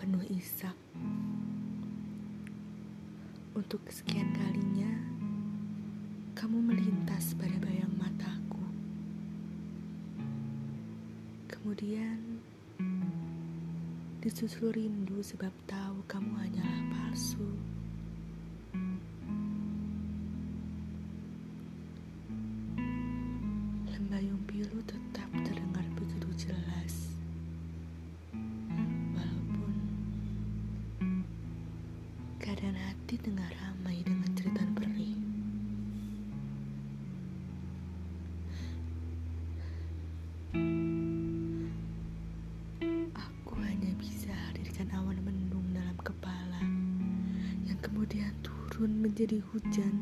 penuh isak. Untuk sekian kalinya, kamu melintas pada bayang mataku. Kemudian, disusul rindu sebab tahu kamu hanyalah palsu. Lembayung biru tetap keadaan hati tengah ramai dengan cerita perih. Aku hanya bisa hadirkan awan mendung dalam kepala yang kemudian turun menjadi hujan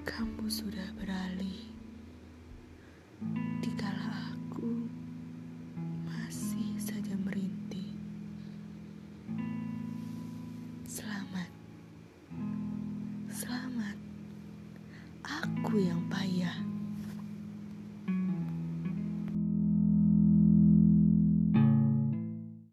Kamu sudah beralih dikala aku masih saja merintih. Selamat, selamat. Aku yang pahit.